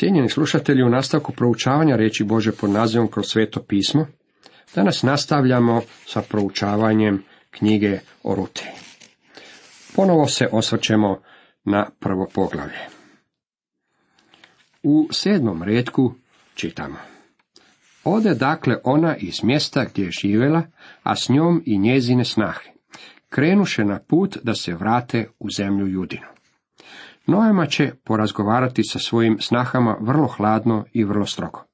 Cijenjeni slušatelji, u nastavku proučavanja reći Bože pod nazivom kroz sveto pismo, danas nastavljamo sa proučavanjem knjige o Ruti. Ponovo se osvrćemo na prvo poglavlje. U sedmom redku čitamo. Ode dakle ona iz mjesta gdje je živjela, a s njom i njezine snahe. Krenuše na put da se vrate u zemlju Judinu. Noema će porazgovarati sa svojim snahama vrlo hladno i vrlo strogo.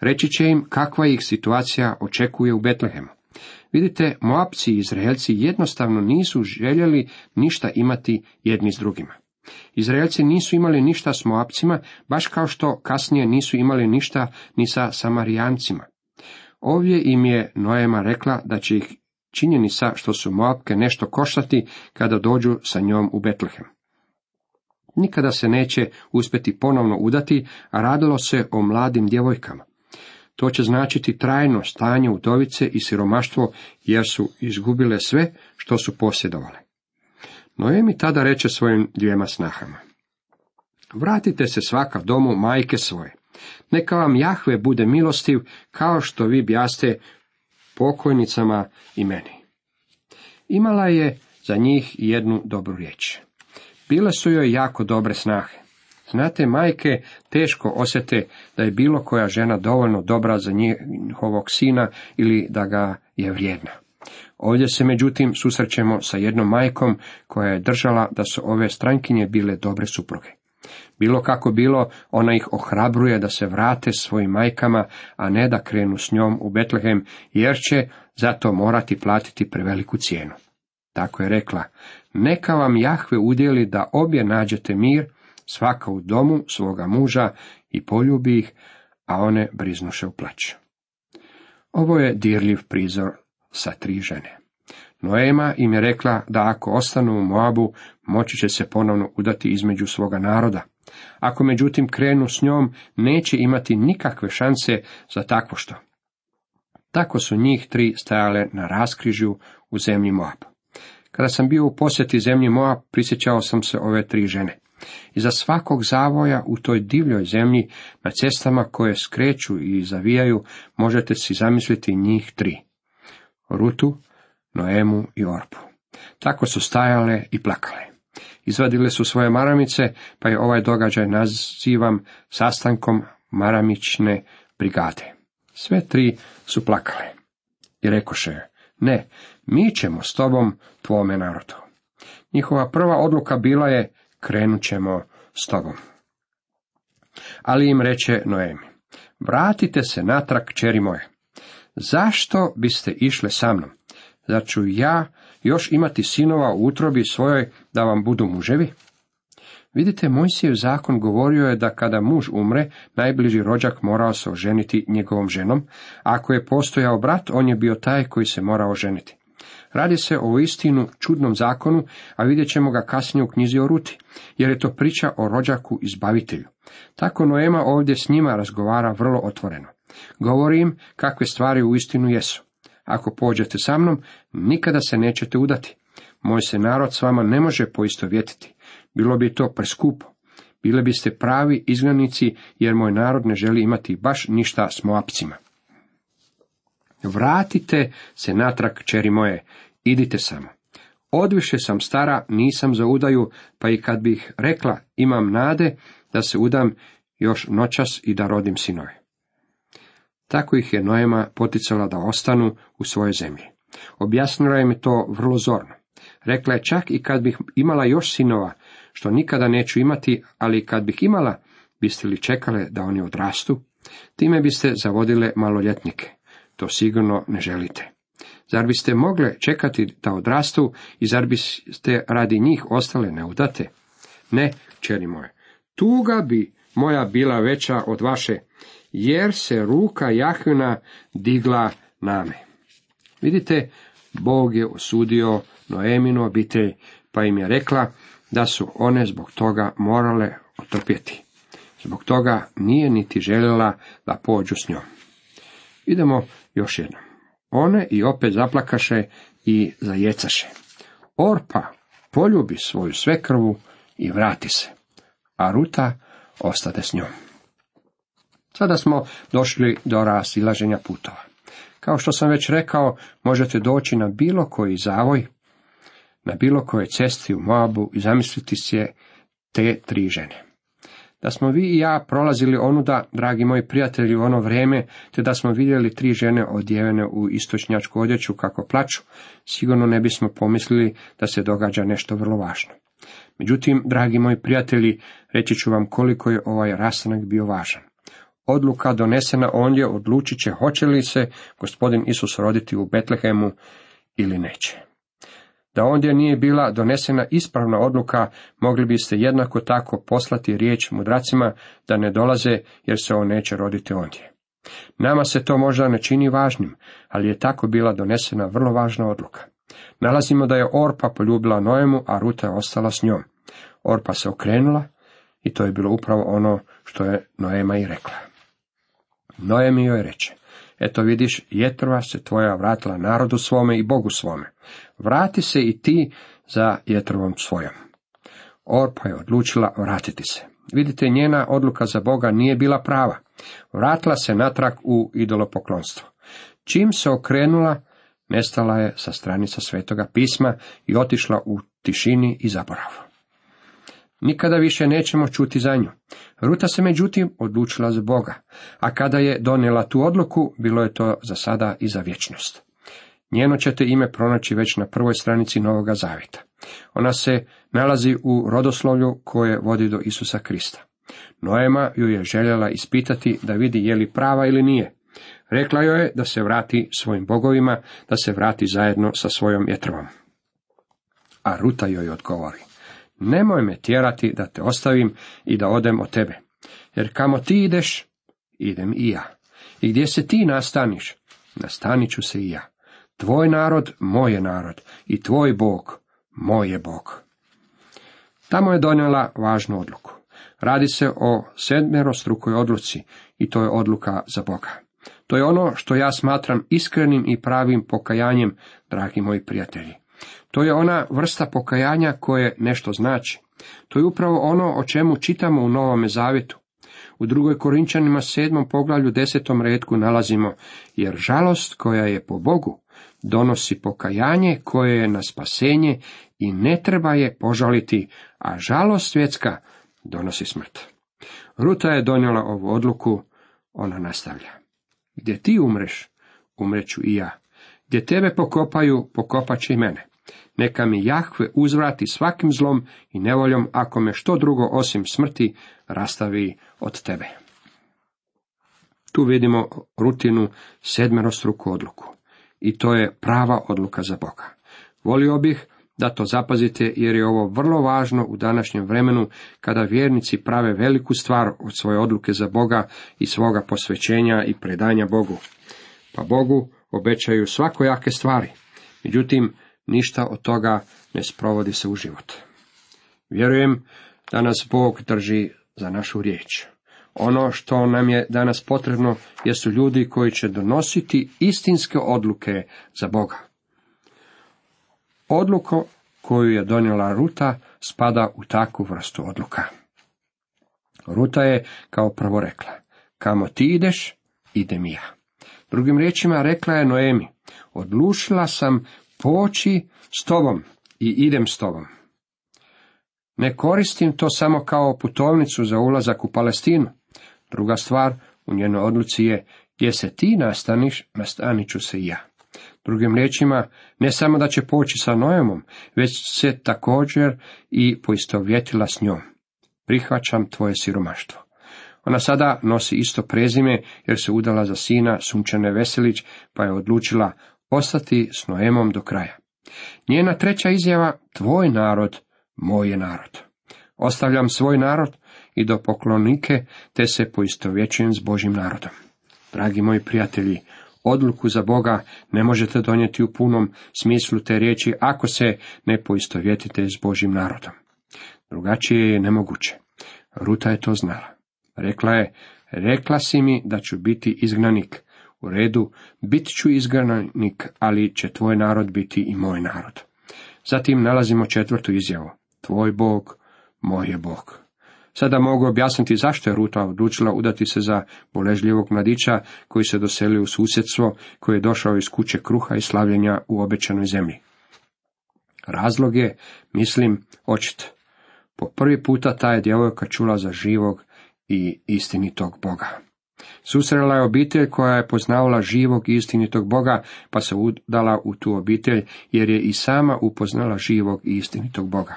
Reći će im kakva ih situacija očekuje u Betlehemu. Vidite, Moapci i Izraelci jednostavno nisu željeli ništa imati jedni s drugima. Izraelci nisu imali ništa s Moapcima, baš kao što kasnije nisu imali ništa ni sa Samarijancima. Ovdje im je Noema rekla da će ih činjenica što su Moapke nešto koštati kada dođu sa njom u Betlehem. Nikada se neće uspjeti ponovno udati, a radilo se o mladim djevojkama. To će značiti trajno stanje udovice i siromaštvo, jer su izgubile sve što su posjedovale. Noemi tada reče svojim dvijema snahama. Vratite se svaka domu majke svoje. Neka vam Jahve bude milostiv, kao što vi bjaste pokojnicama i meni. Imala je za njih jednu dobru riječ. Bile su joj jako dobre snahe. Znate, majke teško osjete da je bilo koja žena dovoljno dobra za njihovog sina ili da ga je vrijedna. Ovdje se međutim susrećemo sa jednom majkom koja je držala da su ove strankinje bile dobre supruge. Bilo kako bilo, ona ih ohrabruje da se vrate svojim majkama, a ne da krenu s njom u Betlehem, jer će zato morati platiti preveliku cijenu. Tako je rekla, neka vam Jahve udjeli da obje nađete mir, svaka u domu svoga muža i poljubi ih, a one briznuše u plać. Ovo je dirljiv prizor sa tri žene. Noema im je rekla da ako ostanu u Moabu, moći će se ponovno udati između svoga naroda. Ako međutim krenu s njom, neće imati nikakve šanse za takvo što. Tako su njih tri stajale na raskrižju u zemlji Moab. Kada sam bio u posjeti zemlji Moab, prisjećao sam se ove tri žene. Iza svakog zavoja u toj divljoj zemlji, na cestama koje skreću i zavijaju, možete si zamisliti njih tri. Rutu, Noemu i Orpu. Tako su stajale i plakale. Izvadile su svoje maramice, pa je ovaj događaj nazivam sastankom maramične brigade. Sve tri su plakale. I rekoše, ne, mi ćemo s tobom, tvome narodu. Njihova prva odluka bila je, krenut ćemo s tobom. Ali im reče Noemi, vratite se natrag, čeri moje. Zašto biste išle sa mnom? Zar ću ja još imati sinova u utrobi svojoj da vam budu muževi? Vidite, Mojsijev zakon govorio je da kada muž umre, najbliži rođak morao se oženiti njegovom ženom, a ako je postojao brat, on je bio taj koji se morao oženiti. Radi se o istinu čudnom zakonu, a vidjet ćemo ga kasnije u knjizi o Ruti, jer je to priča o rođaku izbavitelju. Tako Noema ovdje s njima razgovara vrlo otvoreno. Govori im kakve stvari u istinu jesu. Ako pođete sa mnom, nikada se nećete udati. Moj se narod s vama ne može poistovjetiti. Bilo bi to preskupo. Bile biste pravi izgnanici, jer moj narod ne želi imati baš ništa s Moapcima. Vratite se natrag, čeri moje, idite samo. Odviše sam stara, nisam za udaju, pa i kad bih rekla imam nade da se udam još noćas i da rodim sinove. Tako ih je Noema poticala da ostanu u svojoj zemlji. Objasnila je mi to vrlo zorno. Rekla je čak i kad bih imala još sinova, što nikada neću imati, ali kad bih imala, biste li čekale da oni odrastu? Time biste zavodile maloljetnike. To sigurno ne želite. Zar biste mogle čekati da odrastu i zar biste radi njih ostale neudate? Ne, čeri moje. Tuga bi moja bila veća od vaše, jer se ruka Jahvina digla na me. Vidite, Bog je osudio Noeminu obitelj, pa im je rekla da su one zbog toga morale otrpjeti. Zbog toga nije niti željela da pođu s njom. Idemo još jednom. One i opet zaplakaše i zajecaše. Orpa poljubi svoju svekrvu i vrati se, a Ruta ostade s njom. Sada smo došli do razilaženja putova. Kao što sam već rekao, možete doći na bilo koji zavoj, na bilo kojoj cesti u Moabu i zamisliti se te tri žene. Da smo vi i ja prolazili onuda, dragi moji prijatelji, u ono vrijeme, te da smo vidjeli tri žene odjevene u istočnjačku odjeću kako plaću, sigurno ne bismo pomislili da se događa nešto vrlo važno. Međutim, dragi moji prijatelji, reći ću vam koliko je ovaj rastanak bio važan. Odluka donesena ondje odlučit će hoće li se gospodin Isus roditi u Betlehemu ili neće. Da ondje nije bila donesena ispravna odluka, mogli biste jednako tako poslati riječ mudracima da ne dolaze jer se on neće roditi ondje. Nama se to možda ne čini važnim, ali je tako bila donesena vrlo važna odluka. Nalazimo da je Orpa poljubila Noemu, a Ruta je ostala s njom. Orpa se okrenula i to je bilo upravo ono što je Noema i rekla. Noemi joj reče, eto vidiš, jetrva se tvoja vratila narodu svome i Bogu svome. Vrati se i ti za jetrovom svojom. Orpa je odlučila vratiti se. Vidite, njena odluka za Boga nije bila prava. Vratila se natrag u idolopoklonstvo. Čim se okrenula, nestala je sa stranica svetoga pisma i otišla u tišini i zaboravu. Nikada više nećemo čuti za nju. Ruta se međutim odlučila za Boga, a kada je donijela tu odluku, bilo je to za sada i za vječnost. Njeno ćete ime pronaći već na prvoj stranici Novoga Zavita. Ona se nalazi u rodoslovlju koje vodi do Isusa Krista. Noema ju je željela ispitati da vidi je li prava ili nije. Rekla joj je da se vrati svojim bogovima, da se vrati zajedno sa svojom jetrovom. A Ruta joj odgovori. Nemoj me tjerati da te ostavim i da odem od tebe. Jer kamo ti ideš, idem i ja. I gdje se ti nastaniš, nastanit ću se i ja. Tvoj narod, moj je narod, i tvoj Bog, moj je Bog. Tamo je donijela važnu odluku. Radi se o sedmerostrukoj odluci i to je odluka za Boga. To je ono što ja smatram iskrenim i pravim pokajanjem, dragi moji prijatelji. To je ona vrsta pokajanja koje nešto znači. To je upravo ono o čemu čitamo u Novome Zavjetu. U drugoj Korinčanima sedmom poglavlju desetom redku nalazimo, jer žalost koja je po Bogu donosi pokajanje koje je na spasenje i ne treba je požaliti, a žalost svjetska donosi smrt. Ruta je donijela ovu odluku, ona nastavlja. Gdje ti umreš, umreću i ja. Gdje tebe pokopaju, pokopat i mene. Neka mi Jahve uzvrati svakim zlom i nevoljom, ako me što drugo osim smrti rastavi od tebe. Tu vidimo rutinu sedmerostruku odluku. I to je prava odluka za Boga. Volio bih da to zapazite jer je ovo vrlo važno u današnjem vremenu kada vjernici prave veliku stvar od svoje odluke za Boga i svoga posvećenja i predanja Bogu. Pa Bogu obećaju svakojake stvari. Međutim, ništa od toga ne sprovodi se u život. Vjerujem da nas Bog drži za našu riječ. Ono što nam je danas potrebno jesu ljudi koji će donositi istinske odluke za Boga. Odluko koju je donijela Ruta spada u takvu vrstu odluka. Ruta je kao prvo rekla, kamo ti ideš, idem ja. Drugim riječima rekla je Noemi, odlučila sam poći s tobom i idem s tobom. Ne koristim to samo kao putovnicu za ulazak u Palestinu. Druga stvar u njenoj odluci je, gdje se ti nastaniš, nastanit ću se i ja. Drugim riječima, ne samo da će poći sa Nojemom, već se također i poistovjetila s njom. Prihvaćam tvoje siromaštvo. Ona sada nosi isto prezime, jer se udala za sina Sunčane Veselić, pa je odlučila ostati s Noemom do kraja. Njena treća izjava, tvoj narod, moj je narod. Ostavljam svoj narod i do poklonike, te se poistovjećujem s Božim narodom. Dragi moji prijatelji, odluku za Boga ne možete donijeti u punom smislu te riječi ako se ne poistovjetite s Božim narodom. Drugačije je nemoguće. Ruta je to znala. Rekla je, rekla si mi da ću biti izgnanik. U redu, bit ću izgnanik, ali će tvoj narod biti i moj narod. Zatim nalazimo četvrtu izjavu. Tvoj Bog, moj je Bog. Sada mogu objasniti zašto je Ruta odlučila udati se za boležljivog mladića koji se doselio u susjedstvo, koji je došao iz kuće kruha i slavljenja u obećanoj zemlji. Razlog je, mislim, očit. Po prvi puta ta je djevojka čula za živog i istinitog Boga. Susrela je obitelj koja je poznavala živog i istinitog Boga, pa se udala u tu obitelj, jer je i sama upoznala živog i istinitog Boga.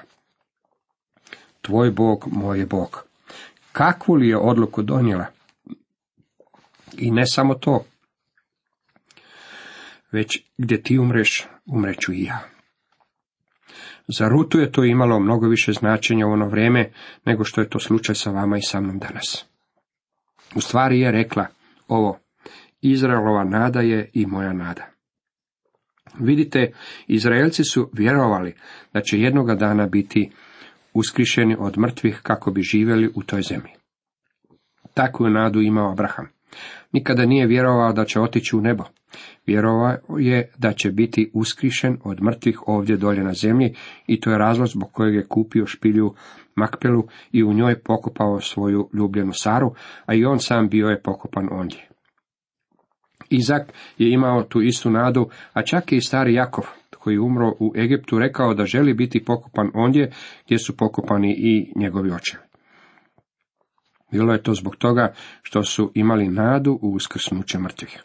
Tvoj Bog, moj je Bog. Kakvu li je odluku donijela? I ne samo to, već gdje ti umreš, umreću i ja. Za Rutu je to imalo mnogo više značenja u ono vrijeme nego što je to slučaj sa vama i sa mnom danas. U stvari je rekla ovo, Izraelova nada je i moja nada. Vidite, Izraelci su vjerovali da će jednoga dana biti uskrišeni od mrtvih kako bi živjeli u toj zemlji. Takvu nadu imao Abraham. Nikada nije vjerovao da će otići u nebo. Vjerovao je da će biti uskrišen od mrtvih ovdje dolje na zemlji i to je razlog zbog kojeg je kupio špilju Makpelu i u njoj pokopao svoju ljubljenu Saru, a i on sam bio je pokopan ondje. Izak je imao tu istu nadu, a čak i stari Jakov, koji umro u Egiptu, rekao da želi biti pokopan ondje gdje su pokopani i njegovi očevi. Bilo je to zbog toga što su imali nadu u uskrsnuće mrtvih.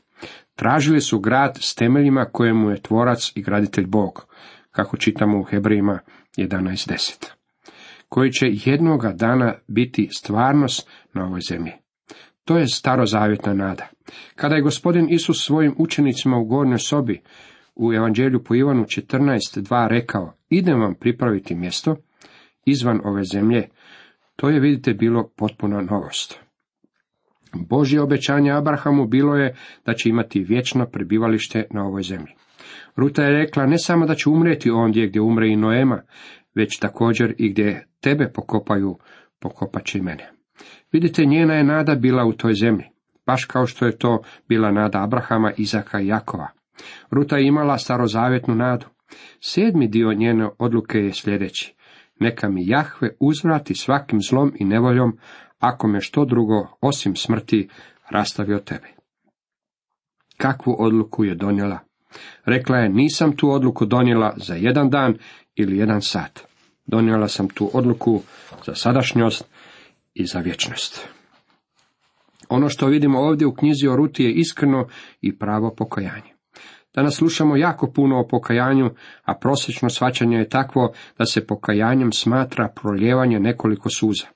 Tražili su grad s temeljima kojemu je tvorac i graditelj Bog, kako čitamo u Hebrejima 11.10, koji će jednoga dana biti stvarnost na ovoj zemlji. To je starozavjetna nada. Kada je gospodin Isus svojim učenicima u gornjoj sobi u Evanđelju po Ivanu 14.2 rekao, idem vam pripraviti mjesto izvan ove zemlje, to je, vidite, bilo potpuna novost. Božje obećanje Abrahamu bilo je da će imati vječno prebivalište na ovoj zemlji. Ruta je rekla ne samo da će umrijeti ondje gdje umre i Noema, već također i gdje tebe pokopaju, pokopat mene. Vidite, njena je nada bila u toj zemlji, baš kao što je to bila nada Abrahama, Izaka i Jakova. Ruta je imala starozavjetnu nadu. Sedmi dio njene odluke je sljedeći. Neka mi Jahve uzvrati svakim zlom i nevoljom, ako me što drugo, osim smrti, rastavi od tebe. Kakvu odluku je donijela? Rekla je, nisam tu odluku donijela za jedan dan ili jedan sat. Donijela sam tu odluku za sadašnjost i za vječnost. Ono što vidimo ovdje u knjizi o Ruti je iskreno i pravo pokajanje. Danas slušamo jako puno o pokajanju, a prosječno svačanje je takvo da se pokajanjem smatra proljevanje nekoliko suza.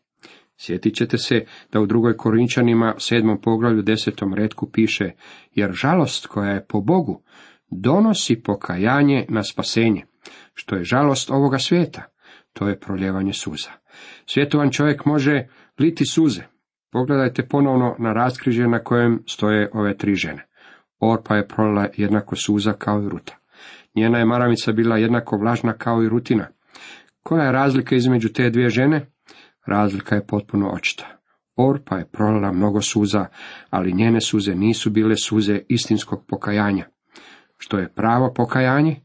Sjetit ćete se da u drugoj Korinčanima, sedmom poglavlju, desetom redku piše, jer žalost koja je po Bogu donosi pokajanje na spasenje, što je žalost ovoga svijeta, to je proljevanje suza. Svjetovan čovjek može liti suze. Pogledajte ponovno na raskrižje na kojem stoje ove tri žene. Orpa je prolila jednako suza kao i ruta. Njena je maramica bila jednako vlažna kao i rutina. Koja je razlika između te dvije žene? Razlika je potpuno očita. Orpa je prolila mnogo suza, ali njene suze nisu bile suze istinskog pokajanja. Što je pravo pokajanje?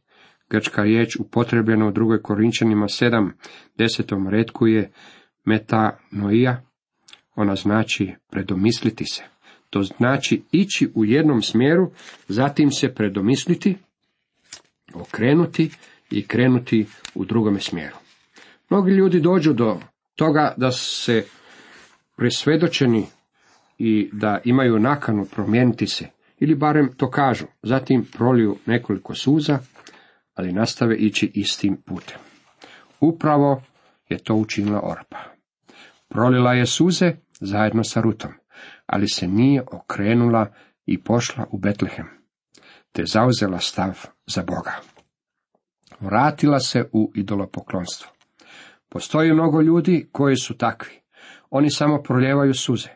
Grčka riječ upotrebljena u drugoj Korinčanima 7, desetom redku je metanoija, ona znači predomisliti se. To znači ići u jednom smjeru, zatim se predomisliti, okrenuti i krenuti u drugome smjeru. Mnogi ljudi dođu do toga da se presvedočeni i da imaju nakanu promijeniti se, ili barem to kažu, zatim proliju nekoliko suza, ali nastave ići istim putem. Upravo je to učinila Orpa. Prolila je suze zajedno sa Rutom, ali se nije okrenula i pošla u Betlehem, te zauzela stav za Boga. Vratila se u idolopoklonstvo. Postoji mnogo ljudi koji su takvi. Oni samo proljevaju suze.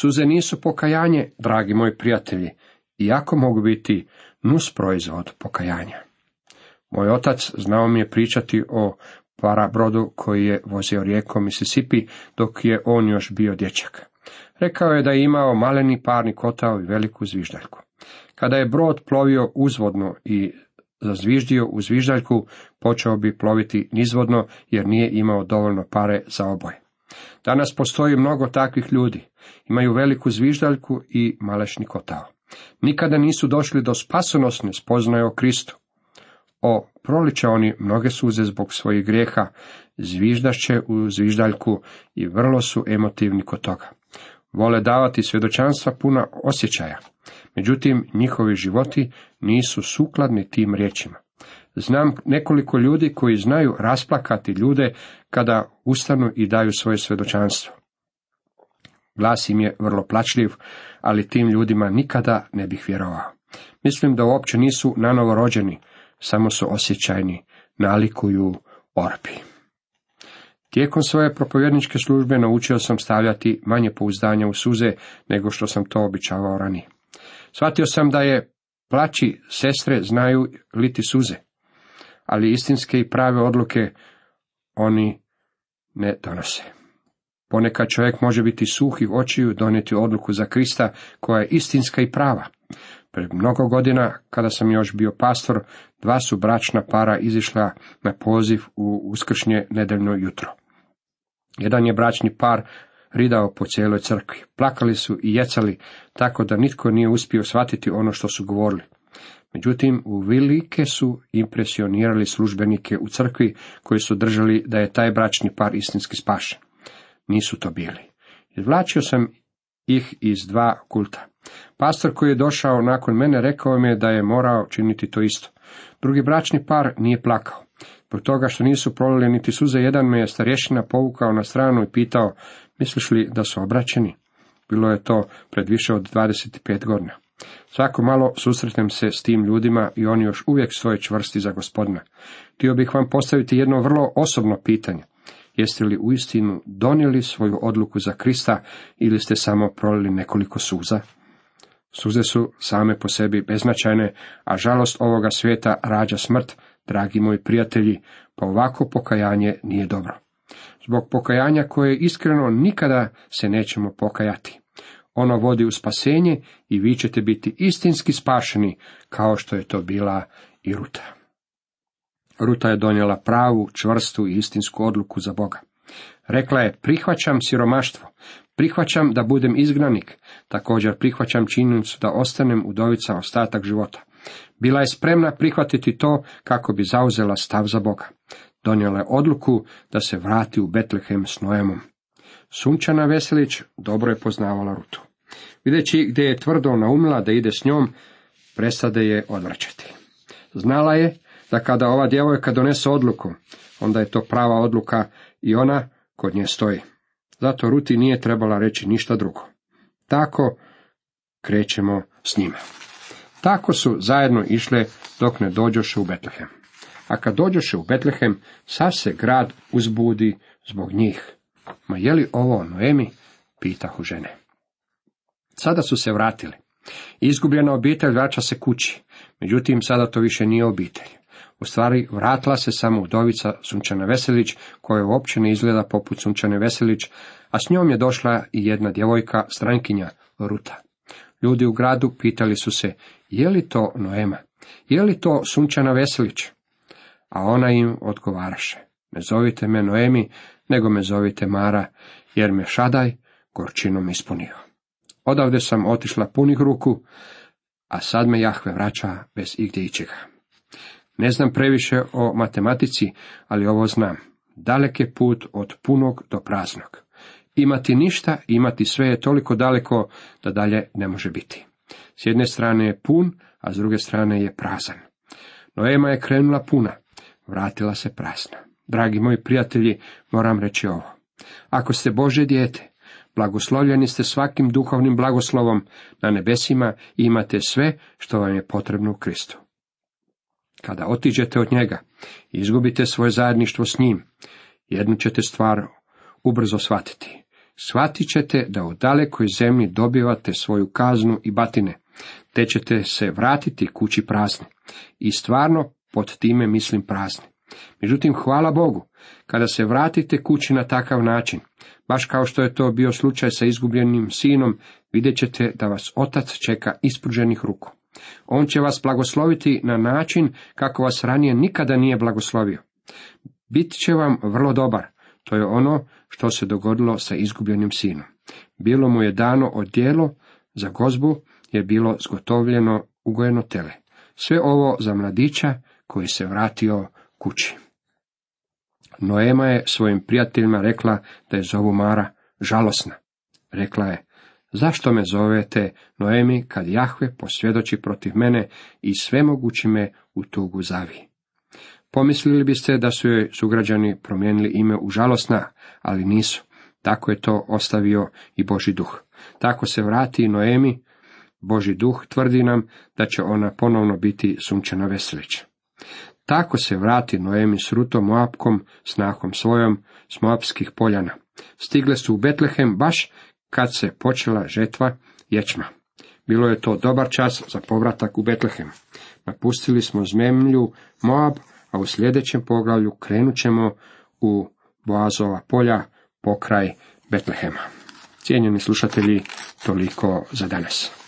Suze nisu pokajanje, dragi moji prijatelji, iako mogu biti nus proizvod pokajanja. Moj otac znao mi je pričati o parabrodu koji je vozio rijekom Mississippi dok je on još bio dječak. Rekao je da je imao maleni parni kotao i veliku zviždaljku. Kada je brod plovio uzvodno i zazviždio u zviždaljku, počeo bi ploviti nizvodno jer nije imao dovoljno pare za oboje. Danas postoji mnogo takvih ljudi. Imaju veliku zviždaljku i malešni kotao. Nikada nisu došli do spasonosne spoznaje o Kristu. O, proliče oni mnoge suze zbog svojih grijeha, zviždašće u zviždaljku i vrlo su emotivni kod toga. Vole davati svjedočanstva puna osjećaja. Međutim, njihovi životi nisu sukladni tim riječima. Znam nekoliko ljudi koji znaju rasplakati ljude kada ustanu i daju svoje svjedočanstvo. Glas im je vrlo plačljiv, ali tim ljudima nikada ne bih vjerovao. Mislim da uopće nisu nanovo rođeni, samo su osjećajni, nalikuju orbi. Tijekom svoje propovjedničke službe naučio sam stavljati manje pouzdanja u suze nego što sam to običavao ranije. Shvatio sam da je plaći sestre znaju liti suze, ali istinske i prave odluke oni ne donose. Ponekad čovjek može biti suhih očiju donijeti odluku za Krista koja je istinska i prava. Pred mnogo godina, kada sam još bio pastor, dva su bračna para izišla na poziv u uskršnje nedeljno jutro. Jedan je bračni par ridao po cijeloj crkvi. Plakali su i jecali, tako da nitko nije uspio shvatiti ono što su govorili. Međutim, u velike su impresionirali službenike u crkvi koji su držali da je taj bračni par istinski spašen. Nisu to bili. Izvlačio sam ih iz dva kulta. Pastor koji je došao nakon mene rekao mi je da je morao činiti to isto. Drugi bračni par nije plakao. Zbog toga što nisu prolili niti suze, jedan me je starješina povukao na stranu i pitao, misliš li da su obraćeni? Bilo je to pred više od 25 godina. Svako malo susretnem se s tim ljudima i oni još uvijek stoje čvrsti za gospodina. Htio bih vam postaviti jedno vrlo osobno pitanje. Jeste li uistinu donijeli svoju odluku za Krista ili ste samo prolili nekoliko suza? Suze su same po sebi beznačajne, a žalost ovoga svijeta rađa smrt, dragi moji prijatelji, pa ovako pokajanje nije dobro. Zbog pokajanja koje iskreno nikada se nećemo pokajati. Ono vodi u spasenje i vi ćete biti istinski spašeni, kao što je to bila i Ruta. Ruta je donijela pravu, čvrstu i istinsku odluku za Boga. Rekla je, prihvaćam siromaštvo, prihvaćam da budem izgnanik, također prihvaćam činjenicu da ostanem udovica ostatak života. Bila je spremna prihvatiti to kako bi zauzela stav za Boga. Donijela je odluku da se vrati u Betlehem s Nojemom. Sunčana Veselić dobro je poznavala Rutu. Videći gdje je tvrdo naumila da ide s njom, presade je odvraćati. Znala je da kada ova djevojka donese odluku, onda je to prava odluka i ona kod nje stoji. Zato Ruti nije trebala reći ništa drugo. Tako krećemo s njima. Tako su zajedno išle dok ne dođoše u Betlehem. A kad dođoše u Betlehem, sav se grad uzbudi zbog njih. Ma je li ovo Noemi? Pitahu žene. Sada su se vratili. Izgubljena obitelj vraća se kući. Međutim, sada to više nije obitelj. U stvari, vratila se samo udovica Sunčana Veselić, koja uopće ne izgleda poput Sunčane Veselić, a s njom je došla i jedna djevojka, strankinja, Ruta. Ljudi u gradu pitali su se, je li to Noema? Je li to Sunčana Veselić? A ona im odgovaraše, ne zovite me Noemi, nego me zovite Mara, jer me Šadaj gorčinom ispunio. Odavde sam otišla punih ruku, a sad me Jahve vraća bez igdje ičega. Ne znam previše o matematici, ali ovo znam. Dalek je put od punog do praznog. Imati ništa, imati sve je toliko daleko da dalje ne može biti. S jedne strane je pun, a s druge strane je prazan. Noema je krenula puna, vratila se prazna. Dragi moji prijatelji, moram reći ovo. Ako ste Bože dijete, blagoslovljeni ste svakim duhovnim blagoslovom na nebesima i imate sve što vam je potrebno u Kristu. Kada otiđete od njega, izgubite svoje zajedništvo s njim, jednu ćete stvar ubrzo shvatiti. Shvatit ćete da u dalekoj zemlji dobivate svoju kaznu i batine, te ćete se vratiti kući prazni. I stvarno pod time mislim prazni. Međutim, hvala Bogu, kada se vratite kući na takav način, baš kao što je to bio slučaj sa izgubljenim sinom, vidjet ćete da vas otac čeka ispruženih ruku. On će vas blagosloviti na način kako vas ranije nikada nije blagoslovio. Bit će vam vrlo dobar, To je ono što se dogodilo sa izgubljenim sinom. Bilo mu je dano odjelo za gozbu je bilo zgotovljeno ugojeno tele. Sve ovo za mladića koji se vratio kući. Noema je svojim prijateljima rekla da je zovu Mara žalosna. Rekla je, zašto me zovete Noemi kad Jahve posvjedoči protiv mene i svemogući me u tugu zavi? Pomislili biste da su joj sugrađani promijenili ime u žalosna, ali nisu. Tako je to ostavio i Boži duh. Tako se vrati Noemi, Boži duh tvrdi nam da će ona ponovno biti sunčana veselić. Tako se vrati Noemi s Rutom Moapkom, snahom svojom, s Moapskih poljana. Stigle su u Betlehem baš kad se počela žetva ječma. Bilo je to dobar čas za povratak u Betlehem. Napustili smo zemlju Moab, a u sljedećem poglavlju krenut ćemo u Boazova polja pokraj Betlehema. Cijenjeni slušatelji, toliko za danas.